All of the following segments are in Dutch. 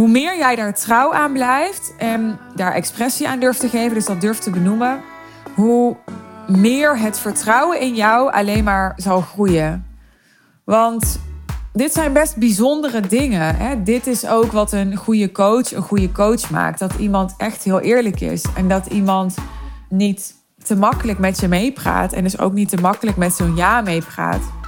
Hoe meer jij daar trouw aan blijft en daar expressie aan durft te geven, dus dat durft te benoemen, hoe meer het vertrouwen in jou alleen maar zal groeien. Want dit zijn best bijzondere dingen. Hè? Dit is ook wat een goede coach een goede coach maakt. Dat iemand echt heel eerlijk is. En dat iemand niet te makkelijk met je meepraat. En dus ook niet te makkelijk met zo'n ja meepraat.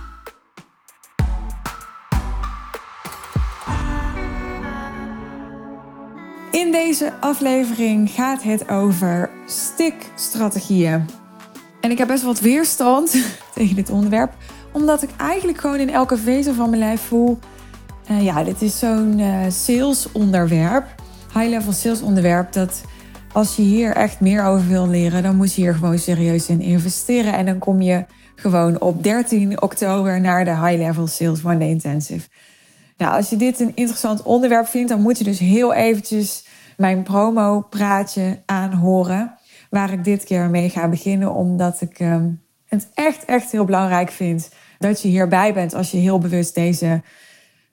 In deze aflevering gaat het over stikstrategieën. En ik heb best wat weerstand tegen dit onderwerp, omdat ik eigenlijk gewoon in elke vezel van mijn lijf voel: uh, ja, dit is zo'n uh, sales onderwerp, high-level sales onderwerp, dat als je hier echt meer over wil leren, dan moet je hier gewoon serieus in investeren. En dan kom je gewoon op 13 oktober naar de High-Level Sales One Intensive. Nou, als je dit een interessant onderwerp vindt, dan moet je dus heel eventjes mijn promo-praatje aanhoren. Waar ik dit keer mee ga beginnen, omdat ik um, het echt, echt heel belangrijk vind dat je hierbij bent als je heel bewust deze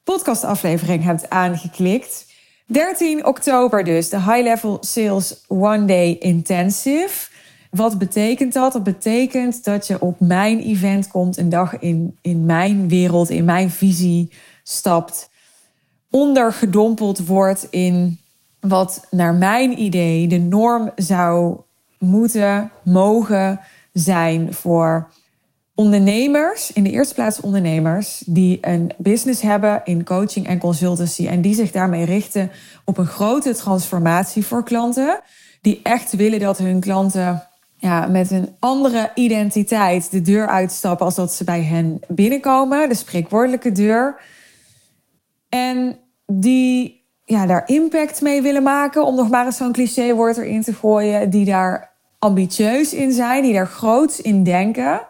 podcastaflevering hebt aangeklikt. 13 oktober dus, de High Level Sales One Day Intensive. Wat betekent dat? Dat betekent dat je op mijn event komt, een dag in, in mijn wereld, in mijn visie stapt, ondergedompeld wordt in wat naar mijn idee de norm zou moeten, mogen zijn voor ondernemers, in de eerste plaats ondernemers, die een business hebben in coaching en consultancy en die zich daarmee richten op een grote transformatie voor klanten, die echt willen dat hun klanten ja, met een andere identiteit de deur uitstappen als dat ze bij hen binnenkomen, de spreekwoordelijke deur. En die ja, daar impact mee willen maken, om nog maar eens zo'n clichéwoord erin te gooien, die daar ambitieus in zijn, die daar groots in denken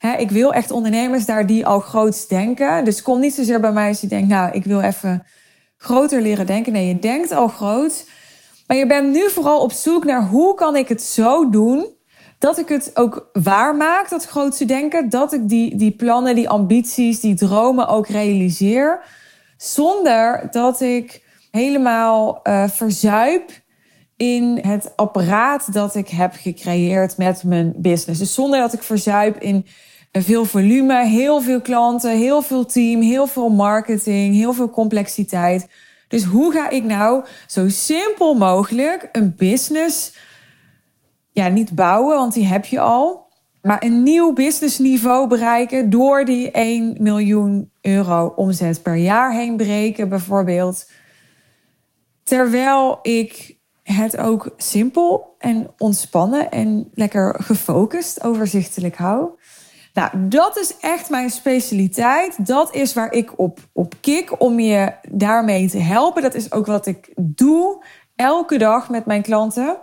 ik wil echt ondernemers daar die al groots denken. Dus kom niet zozeer bij mij als je denkt, nou, ik wil even groter leren denken. Nee, je denkt al groot. Maar je bent nu vooral op zoek naar hoe kan ik het zo doen dat ik het ook waar maak, dat grootste denken. Dat ik die, die plannen, die ambities, die dromen ook realiseer. Zonder dat ik helemaal uh, verzuip in het apparaat dat ik heb gecreëerd met mijn business. Dus zonder dat ik verzuip in veel volume, heel veel klanten, heel veel team, heel veel marketing, heel veel complexiteit. Dus hoe ga ik nou zo simpel mogelijk een business, ja, niet bouwen, want die heb je al, maar een nieuw businessniveau bereiken door die 1 miljoen euro omzet per jaar heen breken, bijvoorbeeld. Terwijl ik het ook simpel en ontspannen en lekker gefocust overzichtelijk hou. Nou, dat is echt mijn specialiteit. Dat is waar ik op, op kik om je daarmee te helpen. Dat is ook wat ik doe elke dag met mijn klanten.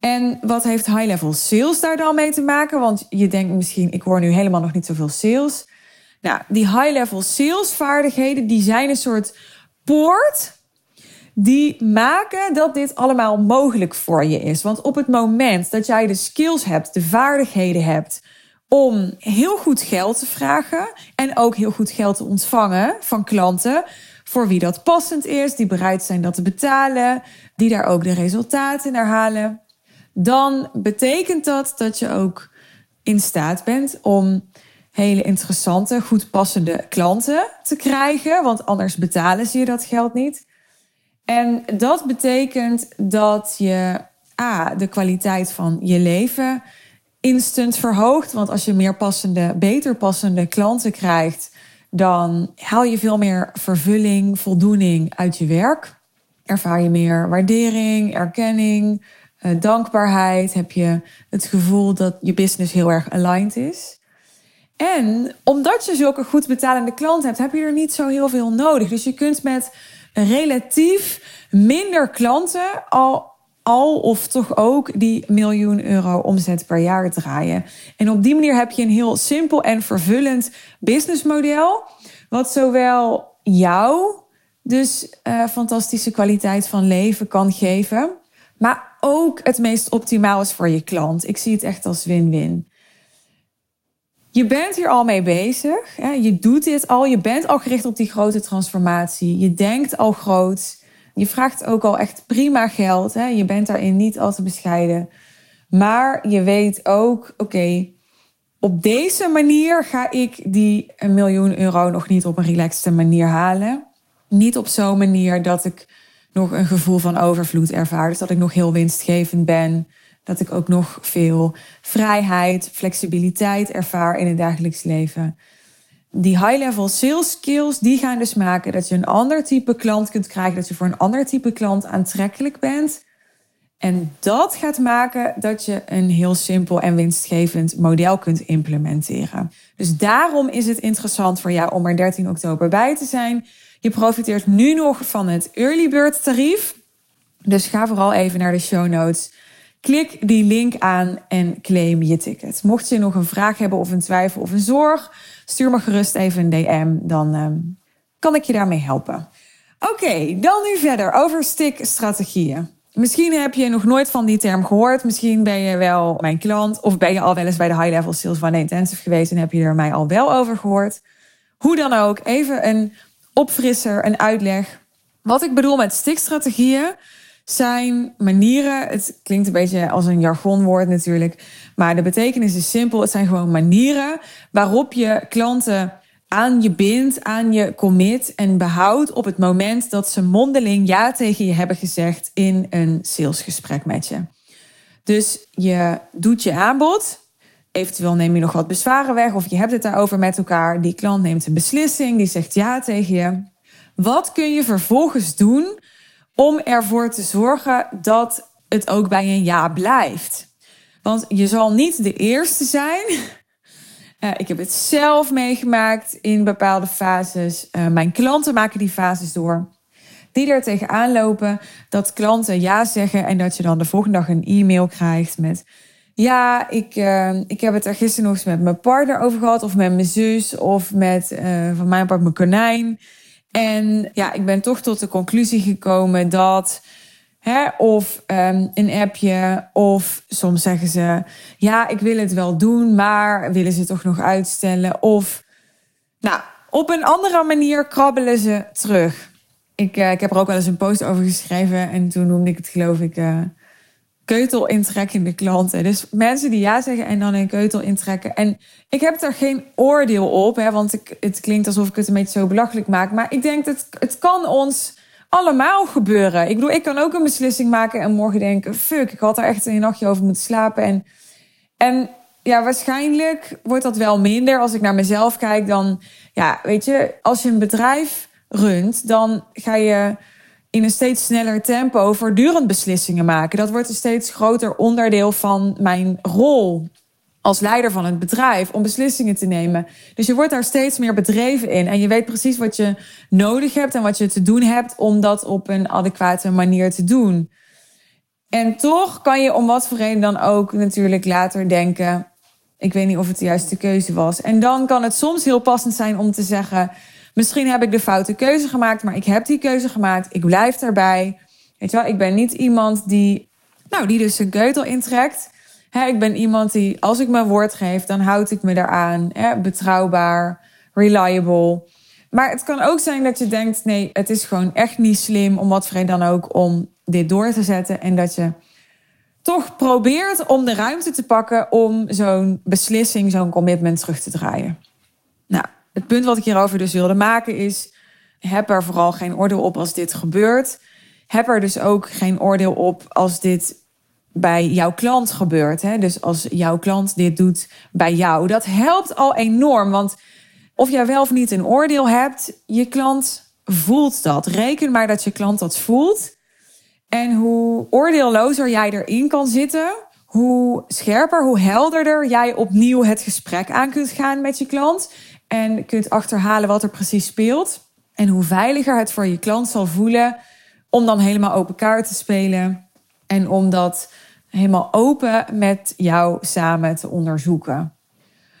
En wat heeft high-level sales daar dan mee te maken? Want je denkt misschien, ik hoor nu helemaal nog niet zoveel sales. Nou, die high-level sales vaardigheden, die zijn een soort poort die maken dat dit allemaal mogelijk voor je is. Want op het moment dat jij de skills hebt, de vaardigheden hebt om heel goed geld te vragen en ook heel goed geld te ontvangen van klanten voor wie dat passend is, die bereid zijn dat te betalen, die daar ook de resultaten naar halen, dan betekent dat dat je ook in staat bent om hele interessante, goed passende klanten te krijgen, want anders betalen ze je dat geld niet. En dat betekent dat je A, de kwaliteit van je leven instant verhoogt. Want als je meer passende, beter passende klanten krijgt, dan haal je veel meer vervulling, voldoening uit je werk. Ervaar je meer waardering, erkenning, eh, dankbaarheid. Heb je het gevoel dat je business heel erg aligned is. En omdat je zulke goed betalende klanten hebt, heb je er niet zo heel veel nodig. Dus je kunt met relatief minder klanten al, al of toch ook die miljoen euro omzet per jaar draaien. En op die manier heb je een heel simpel en vervullend businessmodel, wat zowel jou dus uh, fantastische kwaliteit van leven kan geven, maar ook het meest optimaal is voor je klant. Ik zie het echt als win-win. Je bent hier al mee bezig. Hè? Je doet dit al. Je bent al gericht op die grote transformatie. Je denkt al groot. Je vraagt ook al echt prima geld. Hè? Je bent daarin niet al te bescheiden. Maar je weet ook, oké, op deze manier ga ik die een miljoen euro nog niet op een relaxte manier halen. Niet op zo'n manier dat ik nog een gevoel van overvloed ervaar. Dus dat ik nog heel winstgevend ben. Dat ik ook nog veel vrijheid, flexibiliteit ervaar in het dagelijks leven. Die high-level sales skills, die gaan dus maken dat je een ander type klant kunt krijgen. Dat je voor een ander type klant aantrekkelijk bent. En dat gaat maken dat je een heel simpel en winstgevend model kunt implementeren. Dus daarom is het interessant voor jou om er 13 oktober bij te zijn. Je profiteert nu nog van het early bird tarief. Dus ga vooral even naar de show notes. Klik die link aan en claim je ticket. Mocht je nog een vraag hebben of een twijfel of een zorg, stuur me gerust even een DM. Dan uh, kan ik je daarmee helpen. Oké, dan nu verder over stikstrategieën. Misschien heb je nog nooit van die term gehoord. Misschien ben je wel mijn klant of ben je al wel eens bij de High Level Sales One Intensive geweest en heb je er mij al wel over gehoord. Hoe dan ook, even een opfrisser, een uitleg. Wat ik bedoel met stikstrategieën zijn manieren. Het klinkt een beetje als een jargonwoord natuurlijk, maar de betekenis is simpel. Het zijn gewoon manieren waarop je klanten aan je bindt, aan je commit en behoudt op het moment dat ze mondeling ja tegen je hebben gezegd in een salesgesprek met je. Dus je doet je aanbod. Eventueel neem je nog wat bezwaren weg of je hebt het daarover met elkaar. Die klant neemt een beslissing, die zegt ja tegen je. Wat kun je vervolgens doen om ervoor te zorgen dat het ook bij een ja blijft? Want je zal niet de eerste zijn uh, ik heb het zelf meegemaakt in bepaalde fases. Uh, mijn klanten maken die fases door. Die er tegenaan lopen dat klanten ja zeggen en dat je dan de volgende dag een e-mail krijgt met... Ja, ik, uh, ik heb het er gisteren nog eens met mijn partner over gehad. Of met mijn zus. Of met van mijn part mijn konijn. En ja, ik ben toch tot de conclusie gekomen dat Hè? Of um, een appje. Of soms zeggen ze: Ja, ik wil het wel doen, maar willen ze toch nog uitstellen? Of nou, op een andere manier krabbelen ze terug. Ik, uh, ik heb er ook wel eens een post over geschreven. En toen noemde ik het, geloof ik, uh, keutel intrekkende klanten. Dus mensen die ja zeggen en dan een keutel intrekken. En ik heb er geen oordeel op, hè, want ik, het klinkt alsof ik het een beetje zo belachelijk maak. Maar ik denk dat het kan ons allemaal gebeuren. Ik bedoel, ik kan ook een beslissing maken en morgen denken: fuck, ik had er echt een nachtje over moeten slapen. En, en ja, waarschijnlijk wordt dat wel minder als ik naar mezelf kijk. Dan, ja, weet je, als je een bedrijf runt, dan ga je in een steeds sneller tempo voortdurend beslissingen maken. Dat wordt een steeds groter onderdeel van mijn rol als leider van het bedrijf om beslissingen te nemen. Dus je wordt daar steeds meer bedreven in. En je weet precies wat je nodig hebt en wat je te doen hebt om dat op een adequate manier te doen. En toch kan je om wat voor reden dan ook natuurlijk later denken: ik weet niet of het de juiste keuze was. En dan kan het soms heel passend zijn om te zeggen: misschien heb ik de foute keuze gemaakt, maar ik heb die keuze gemaakt. Ik blijf daarbij. Weet je wel, ik ben niet iemand die, nou, die dus een keutel intrekt ik ben iemand die, als ik mijn woord geef, dan houd ik me daaraan. Hè, betrouwbaar, reliable. Maar het kan ook zijn dat je denkt: nee, het is gewoon echt niet slim om wat voor dan ook om dit door te zetten. En dat je toch probeert om de ruimte te pakken om zo'n beslissing, zo'n commitment terug te draaien. Het punt wat ik hierover dus wilde maken is: heb er vooral geen oordeel op als dit gebeurt. Heb er dus ook geen oordeel op als dit bij jouw klant gebeurt. Hè? Dus als jouw klant dit doet bij jou, dat helpt al enorm. Want of jij wel of niet een oordeel hebt, je klant voelt dat. Reken maar dat je klant dat voelt. En hoe oordeellozer jij erin kan zitten, hoe scherper, hoe helderder jij opnieuw het gesprek aan kunt gaan met je klant. En kunt achterhalen wat er precies speelt. En hoe veiliger het voor je klant zal voelen om dan helemaal open kaart te spelen. En om dat helemaal open met jou samen te onderzoeken.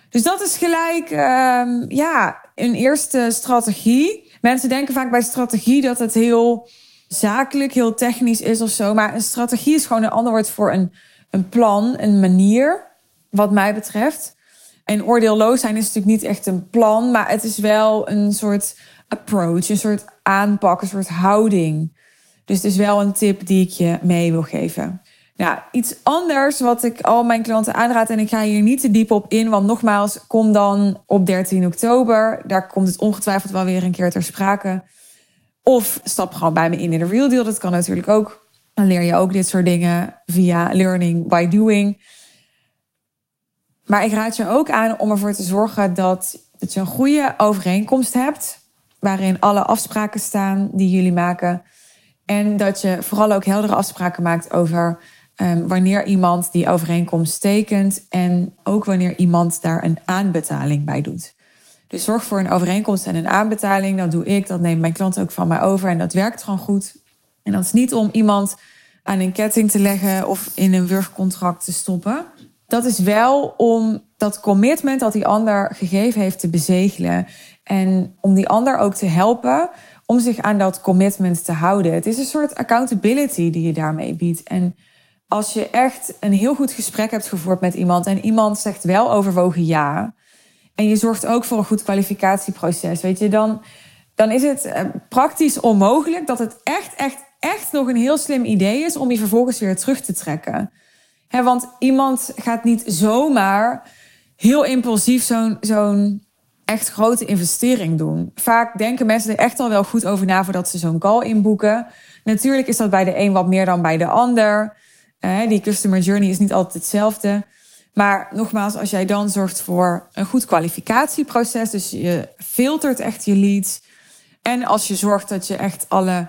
Dus dat is gelijk um, ja, een eerste strategie. Mensen denken vaak bij strategie dat het heel zakelijk, heel technisch is of zo. Maar een strategie is gewoon een ander woord voor een, een plan, een manier, wat mij betreft. En oordeelloos zijn is natuurlijk niet echt een plan, maar het is wel een soort approach, een soort aanpak, een soort houding. Dus het is wel een tip die ik je mee wil geven. Nou, iets anders wat ik al mijn klanten aanraad, en ik ga hier niet te diep op in, want nogmaals, kom dan op 13 oktober. Daar komt het ongetwijfeld wel weer een keer ter sprake. Of stap gewoon bij me in in de Real Deal. Dat kan natuurlijk ook. Dan leer je ook dit soort dingen via learning by doing. Maar ik raad je ook aan om ervoor te zorgen dat, je een goede overeenkomst hebt. Waarin alle afspraken staan die jullie maken. En dat je vooral ook heldere afspraken maakt over um, wanneer iemand die overeenkomst tekent. En ook wanneer iemand daar een aanbetaling bij doet. Dus zorg voor een overeenkomst en een aanbetaling. Dat doe ik, dat neemt mijn klant ook van mij over. En dat werkt gewoon goed. En dat is niet om iemand aan een ketting te leggen of in een wurgcontract te stoppen. Dat is wel om dat commitment dat die ander gegeven heeft te bezegelen. En om die ander ook te helpen om zich aan dat commitment te houden. Het is een soort accountability die je daarmee biedt. En als je echt een heel goed gesprek hebt gevoerd met iemand en iemand zegt wel overwogen ja, en je zorgt ook voor een goed kwalificatieproces, weet je, dan, dan is het eh, praktisch onmogelijk dat het echt, echt, echt nog een heel slim idee is om je vervolgens weer terug te trekken. Want iemand gaat niet zomaar heel impulsief zo'n echt grote investering doen. Vaak denken mensen er echt al wel goed over na voordat ze zo'n call inboeken. Natuurlijk is dat bij de een wat meer dan bij de ander. die customer journey is niet altijd hetzelfde. Maar nogmaals, als jij dan zorgt voor een goed kwalificatieproces, dus je filtert echt je leads. En als je zorgt dat je echt alle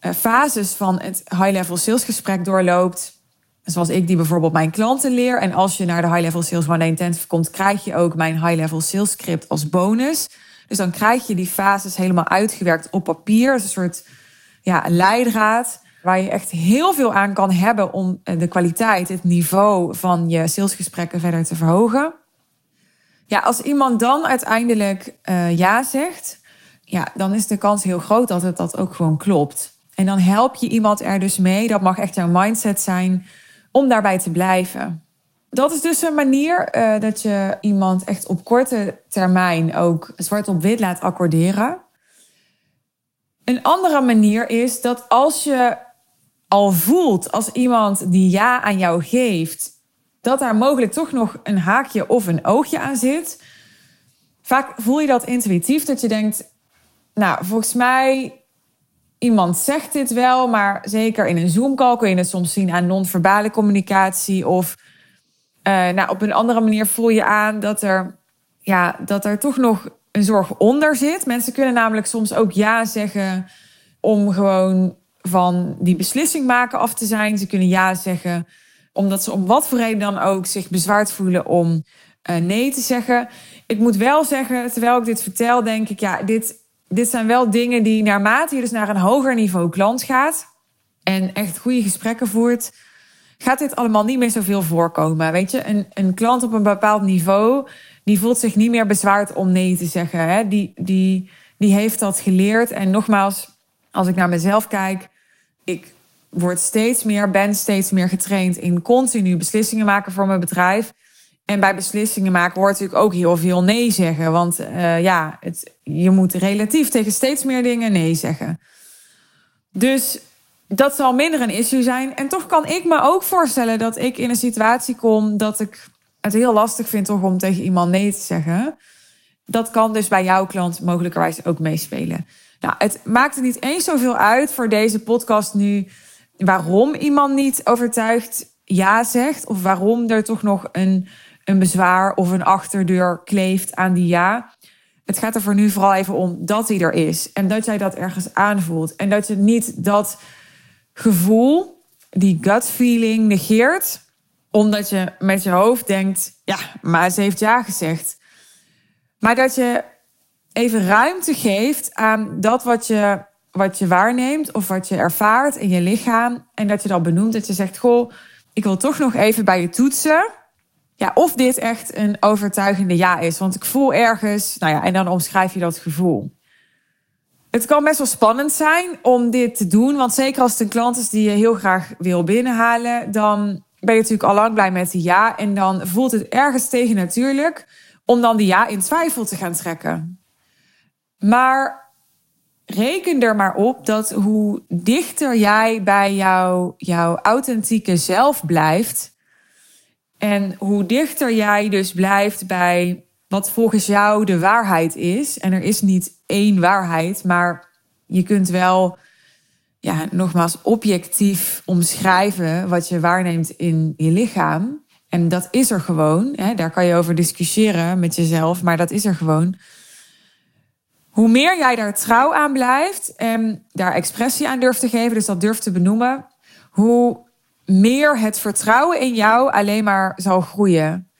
uh, fases van het high-level salesgesprek doorloopt. Zoals ik die bijvoorbeeld mijn klanten leer. En als je naar de high-level sales one intensive komt, krijg je ook mijn high-level sales script als bonus. Dus dan krijg je die fases helemaal uitgewerkt op papier. Een soort ja, leidraad. Waar je echt heel veel aan kan hebben om eh, de kwaliteit, het niveau van je salesgesprekken verder te verhogen. Ja, als iemand dan uiteindelijk uh, ja zegt, ja, dan is de kans heel groot dat het dat ook gewoon klopt. En dan help je iemand er dus mee. Dat mag echt jouw mindset zijn om daarbij te blijven. Dat is dus een manier uh, dat je iemand echt op korte termijn ook zwart op wit laat accorderen. Een andere manier is dat als je al voelt als iemand die ja aan jou geeft, dat daar mogelijk toch nog een haakje of een oogje aan zit. Vaak voel je dat intuïtief, dat je denkt, nou, volgens mij, iemand zegt dit wel, maar zeker in een Zoom-call kun je het soms zien aan non-verbale communicatie. Of uh, nou, op een andere manier voel je aan dat er, ja, dat er toch nog een zorg onder zit. Mensen kunnen namelijk soms ook ja zeggen om gewoon van die beslissing maken af te zijn. Ze kunnen ja zeggen omdat ze om wat voor reden dan ook zich bezwaard voelen om uh, nee te zeggen. Ik moet wel zeggen, terwijl ik dit vertel, denk ik, ja, dit, dit zijn wel dingen die naarmate je dus naar een hoger niveau klant gaat en echt goede gesprekken voert, gaat dit allemaal niet meer zoveel voorkomen. Weet je, een, een klant op een bepaald niveau, die voelt zich niet meer bezwaard om nee te zeggen. Hè? Die, die, die heeft dat geleerd. En nogmaals, als ik naar mezelf kijk, ik word steeds meer, ben steeds meer getraind in continu beslissingen maken voor mijn bedrijf. En bij beslissingen maken hoort natuurlijk ook heel veel nee zeggen. Want uh, ja, het, je moet relatief tegen steeds meer dingen nee zeggen. Dus dat zal minder een issue zijn. En toch kan ik me ook voorstellen dat ik in een situatie kom dat ik het heel lastig vind toch om tegen iemand nee te zeggen. Dat kan dus bij jouw klant mogelijkerwijs ook meespelen. Nou, het maakt er niet eens zoveel uit voor deze podcast nu waarom iemand niet overtuigd ja zegt. Of waarom er toch nog een, een bezwaar of een achterdeur kleeft aan die ja. Het gaat er voor nu vooral even om dat hij er is. En dat jij dat ergens aanvoelt. En dat je niet dat gevoel, die gut feeling negeert. Omdat je met je hoofd denkt, ja, maar ze heeft ja gezegd. Maar dat je even ruimte geeft aan dat wat je, wat je waarneemt of wat je ervaart in je lichaam. En dat je dat benoemt, dat je zegt, goh, ik wil toch nog even bij je toetsen. Ja, of dit echt een overtuigende ja is. Want ik voel ergens, nou ja, en dan omschrijf je dat gevoel. Het kan best wel spannend zijn om dit te doen. Want zeker als het een klant is die je heel graag wil binnenhalen, dan ben je natuurlijk al lang blij met die ja. En dan voelt het ergens tegen natuurlijk om dan die ja in twijfel te gaan trekken. Maar reken er maar op dat hoe dichter jij bij jou, jouw authentieke zelf blijft. En hoe dichter jij dus blijft bij wat volgens jou de waarheid is. En er is niet één waarheid, maar je kunt wel, ja, nogmaals, objectief omschrijven wat je waarneemt in je lichaam. En dat is er gewoon. Hè? Daar kan je over discussiëren met jezelf, maar dat is er gewoon. Hoe meer jij daar trouw aan blijft en daar expressie aan durft te geven, dus dat durft te benoemen, hoe meer het vertrouwen in jou alleen maar zal groeien.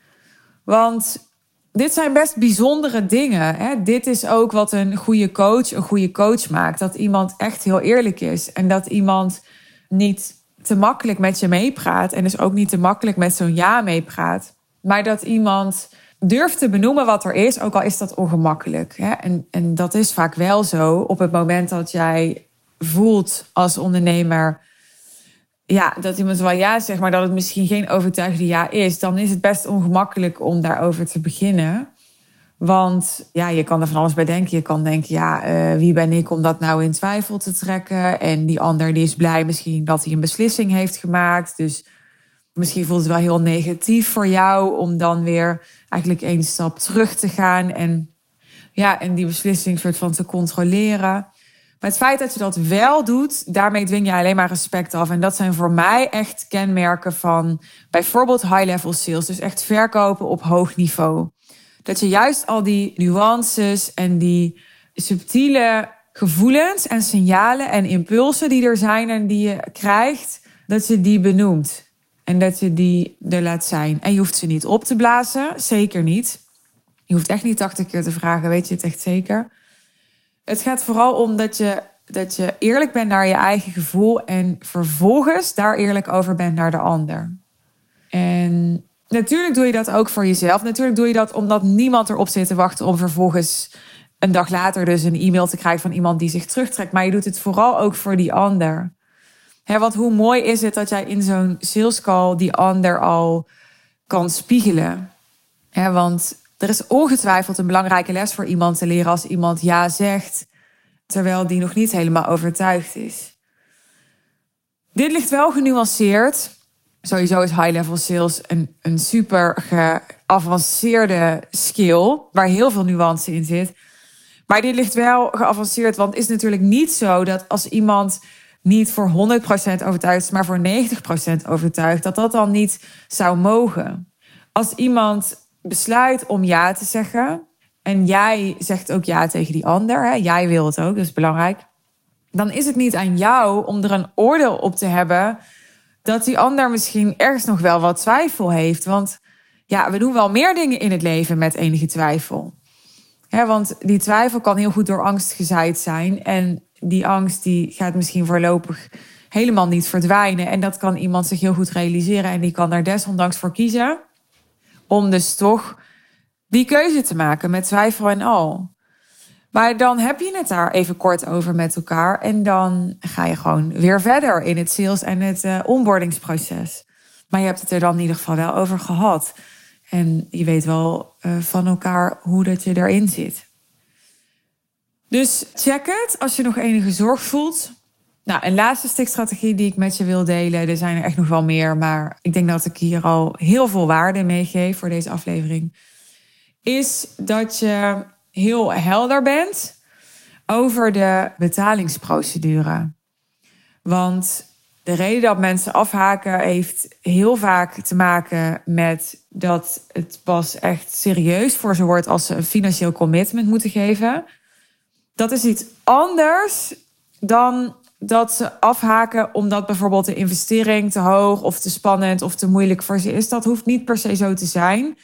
Want dit zijn best bijzondere dingen. Hè? Dit is ook wat een goede coach een goede coach maakt. Dat iemand echt heel eerlijk is en dat iemand niet te makkelijk met je meepraat en dus ook niet te makkelijk met zo'n ja meepraat, maar dat iemand durf te benoemen wat er is, ook al is dat ongemakkelijk. Hè? En, en dat is vaak wel zo op het moment dat jij voelt als ondernemer. Ja, dat iemand wel ja zegt, maar dat het misschien geen overtuigde ja is, dan is het best ongemakkelijk om daarover te beginnen. Want ja, je kan er van alles bij denken. Je kan denken, ja, uh, wie ben ik om dat nou in twijfel te trekken? En die ander die is blij misschien dat hij een beslissing heeft gemaakt. Dus misschien voelt het wel heel negatief voor jou om dan weer eigenlijk één stap terug te gaan en, ja, en die beslissing soort van te controleren. Maar het feit dat je dat wel doet, daarmee dwing je alleen maar respect af. En dat zijn voor mij echt kenmerken van bijvoorbeeld high-level sales. Dus echt verkopen op hoog niveau. Dat je juist al die nuances en die subtiele gevoelens en signalen en impulsen die er zijn en die je krijgt, dat je die benoemt. En dat je die er laat zijn. En je hoeft ze niet op te blazen, zeker niet. Je hoeft echt niet 80 keer te vragen, weet je het echt zeker? Het gaat vooral om dat je, dat je eerlijk bent naar je eigen gevoel en vervolgens daar eerlijk over bent naar de ander. En natuurlijk doe je dat ook voor jezelf. Natuurlijk doe je dat omdat niemand erop zit te wachten om vervolgens een dag later dus een e-mail te krijgen van iemand die zich terugtrekt. Maar je doet het vooral ook voor die ander. Hè, want hoe mooi is het dat jij in zo'n sales call die ander al kan spiegelen? Hè, want er is ongetwijfeld een belangrijke les voor iemand te leren als iemand ja zegt, terwijl die nog niet helemaal overtuigd is. Dit ligt wel genuanceerd. Sowieso is high-level sales een, een super geavanceerde skill, waar heel veel nuance in zit. Maar dit ligt wel geavanceerd, want het is natuurlijk niet zo dat als iemand niet voor 100% overtuigd is, maar voor 90% overtuigd, dat dat dan niet zou mogen. Als iemand besluit om ja te zeggen en jij zegt ook ja tegen die ander, hè, jij wil het ook, dat is belangrijk, dan is het niet aan jou om er een oordeel op te hebben dat die ander misschien ergens nog wel wat twijfel heeft. Want ja, we doen wel meer dingen in het leven met enige twijfel. want die twijfel kan heel goed door angst gezaaid zijn. En die angst die gaat misschien voorlopig helemaal niet verdwijnen. En dat kan iemand zich heel goed realiseren. En die kan daar desondanks voor kiezen. Om dus toch die keuze te maken met twijfel en al. Maar dan heb je het daar even kort over met elkaar. En dan ga je gewoon weer verder in het sales en het uh, onboardingsproces. Maar je hebt het er dan in ieder geval wel over gehad. En je weet wel uh, van elkaar hoe dat je erin zit. Dus check het als je nog enige zorg voelt. Nou, een laatste stikstrategie die ik met je wil delen. Er zijn er echt nog wel meer, maar ik denk dat ik hier al heel veel waarde meegeef voor deze aflevering. Is dat je heel helder bent over de betalingsprocedure. Want de reden dat mensen afhaken heeft heel vaak te maken met dat het pas echt serieus voor ze wordt als ze een financieel commitment moeten geven dat is iets anders dan dat ze afhaken omdat bijvoorbeeld de investering te hoog of te spannend of te moeilijk voor ze is. Dat hoeft niet per se zo te zijn.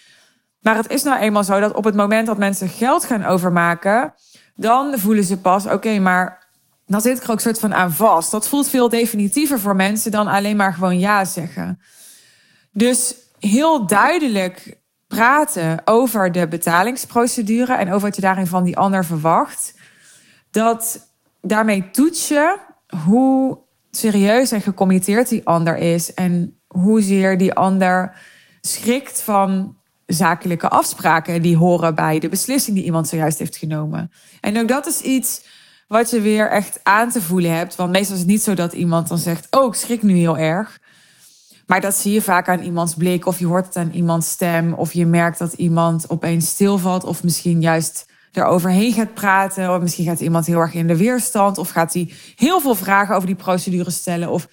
Maar het is nou eenmaal zo dat op het moment dat mensen geld gaan overmaken, dan voelen ze pas, oké, maar dan zit ik er ook soort van aan vast. Dat voelt veel definitiever voor mensen dan alleen maar gewoon ja zeggen. Dus heel duidelijk praten over de betalingsprocedure en over wat je daarin van die ander verwacht dat daarmee toets je hoe serieus en gecommitteerd die ander is en hoezeer die ander schrikt van zakelijke afspraken die horen bij de beslissing die iemand zojuist heeft genomen. En ook dat is iets wat je weer echt aan te voelen hebt. Want meestal is het niet zo dat iemand dan zegt: Oh, ik schrik nu heel erg. Maar dat zie je vaak aan iemands blik, of je hoort het aan iemands stem, of je merkt dat iemand opeens stilvalt, of misschien juist eroverheen gaat praten, of misschien gaat iemand heel erg in de weerstand, of gaat hij heel veel vragen over die procedure stellen. Of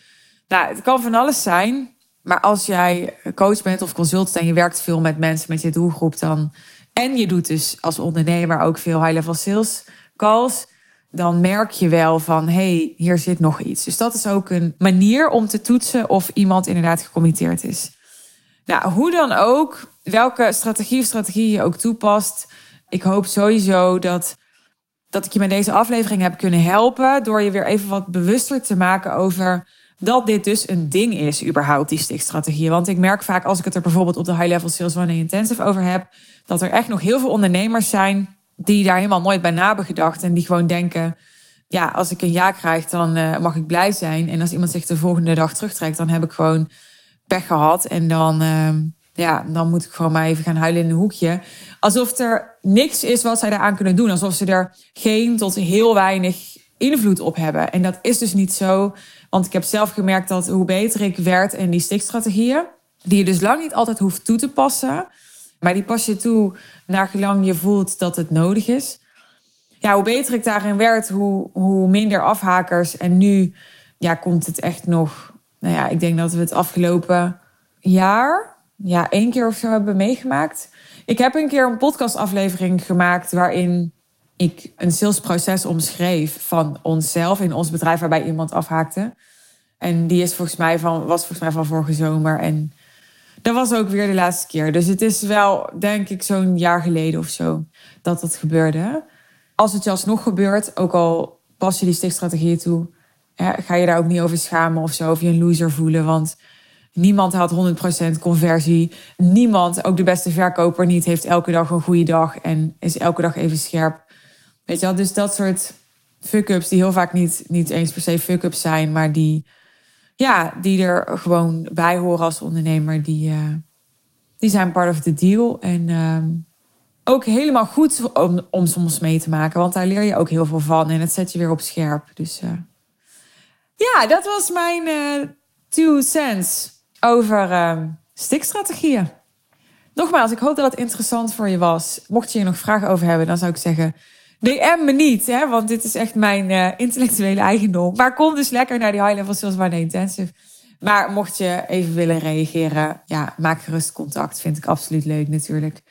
nou, het kan van alles zijn. Maar als jij coach bent of consultant en je werkt veel met mensen met je doelgroep, dan en je doet dus als ondernemer ook veel high-level sales calls, dan merk je wel van hey, hier zit nog iets. Dus dat is ook een manier om te toetsen of iemand inderdaad gecommitteerd is. Nou, hoe dan ook, welke strategie of strategie je ook toepast, ik hoop sowieso dat, dat ik je met deze aflevering heb kunnen helpen door je weer even wat bewuster te maken over dat dit dus een ding is, überhaupt, die stickstrategie. Want ik merk vaak als ik het er bijvoorbeeld op de High Level Sales One Intensive over heb, dat er echt nog heel veel ondernemers zijn die daar helemaal nooit bij na hebben gedacht. En die gewoon denken, ja, als ik een ja krijg, dan uh, mag ik blij zijn. En als iemand zich de volgende dag terugtrekt, dan heb ik gewoon pech gehad. En dan, uh, ja, dan moet ik gewoon maar even gaan huilen in een hoekje. Alsof er niks is wat zij daaraan kunnen doen. Alsof ze er geen tot heel weinig invloed op hebben. En dat is dus niet zo. Want ik heb zelf gemerkt dat hoe beter ik werd in die stikstrategieën, die je dus lang niet altijd hoeft toe te passen, maar die pas je toe naar gelang je voelt dat het nodig is. Ja, hoe beter ik daarin werd, hoe, hoe minder afhakers. En nu ja, komt het echt nog. Nou ja, ik denk dat we het afgelopen jaar, ja, één keer of zo hebben meegemaakt. Ik heb een keer een podcastaflevering gemaakt waarin ik een salesproces omschreef van onszelf in ons bedrijf waarbij iemand afhaakte. En die is volgens mij van, was volgens mij van vorige zomer. En dat was ook weer de laatste keer. Dus het is wel, denk ik, zo'n jaar geleden of zo dat dat gebeurde. Als het je alsnog gebeurt, ook al pas je die stichtstrategieën toe, ga je daar ook niet over schamen of zo, of je een loser voelen. Want niemand had 100% conversie. Niemand, ook de beste verkoper niet, heeft elke dag een goede dag en is elke dag even scherp. Weet je wel, dus dat soort fuck-ups die heel vaak niet, niet eens per se fuck-ups zijn, maar die ja, die er gewoon bij horen als ondernemer, die, uh, die zijn part of the deal. En uh, ook helemaal goed om, om soms mee te maken, want daar leer je ook heel veel van en het zet je weer op scherp. Dus uh, ja, dat was mijn uh, two cents over ehm, stikstrategieën. Nogmaals, ik hoop dat het interessant voor je was. Mocht je hier nog vragen over hebben, dan zou ik zeggen DM me niet, hè, want dit is echt mijn uh, intellectuele eigendom. Maar kom dus lekker naar die High Level Sales One Intensive. Maar mocht je even willen reageren, ja, maak gerust contact. Vind ik absoluut leuk natuurlijk.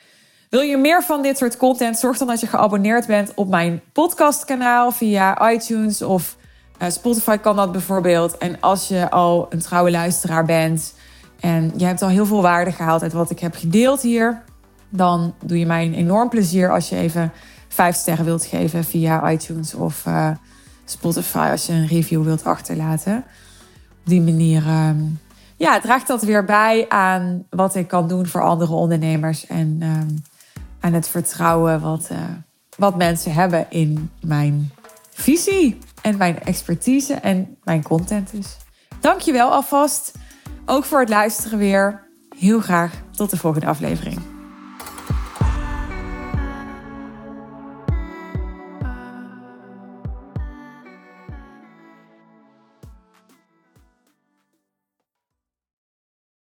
Wil je meer van dit soort content? Zorg dan dat je geabonneerd bent op mijn podcastkanaal via iTunes of uh, Spotify kan dat bijvoorbeeld. En als je al een trouwe luisteraar bent en je hebt al heel veel waarde gehaald uit wat ik heb gedeeld hier, dan doe je mij een enorm plezier als je even vijf sterren wilt geven via iTunes of uh, Spotify als je een review wilt achterlaten. Op die manier um, ja, draagt dat weer bij aan wat ik kan doen voor andere ondernemers en um, aan het vertrouwen wat, uh, wat mensen hebben in mijn visie en mijn expertise en mijn content dus. Dankjewel alvast. Ook voor het luisteren weer. Heel graag tot de volgende aflevering.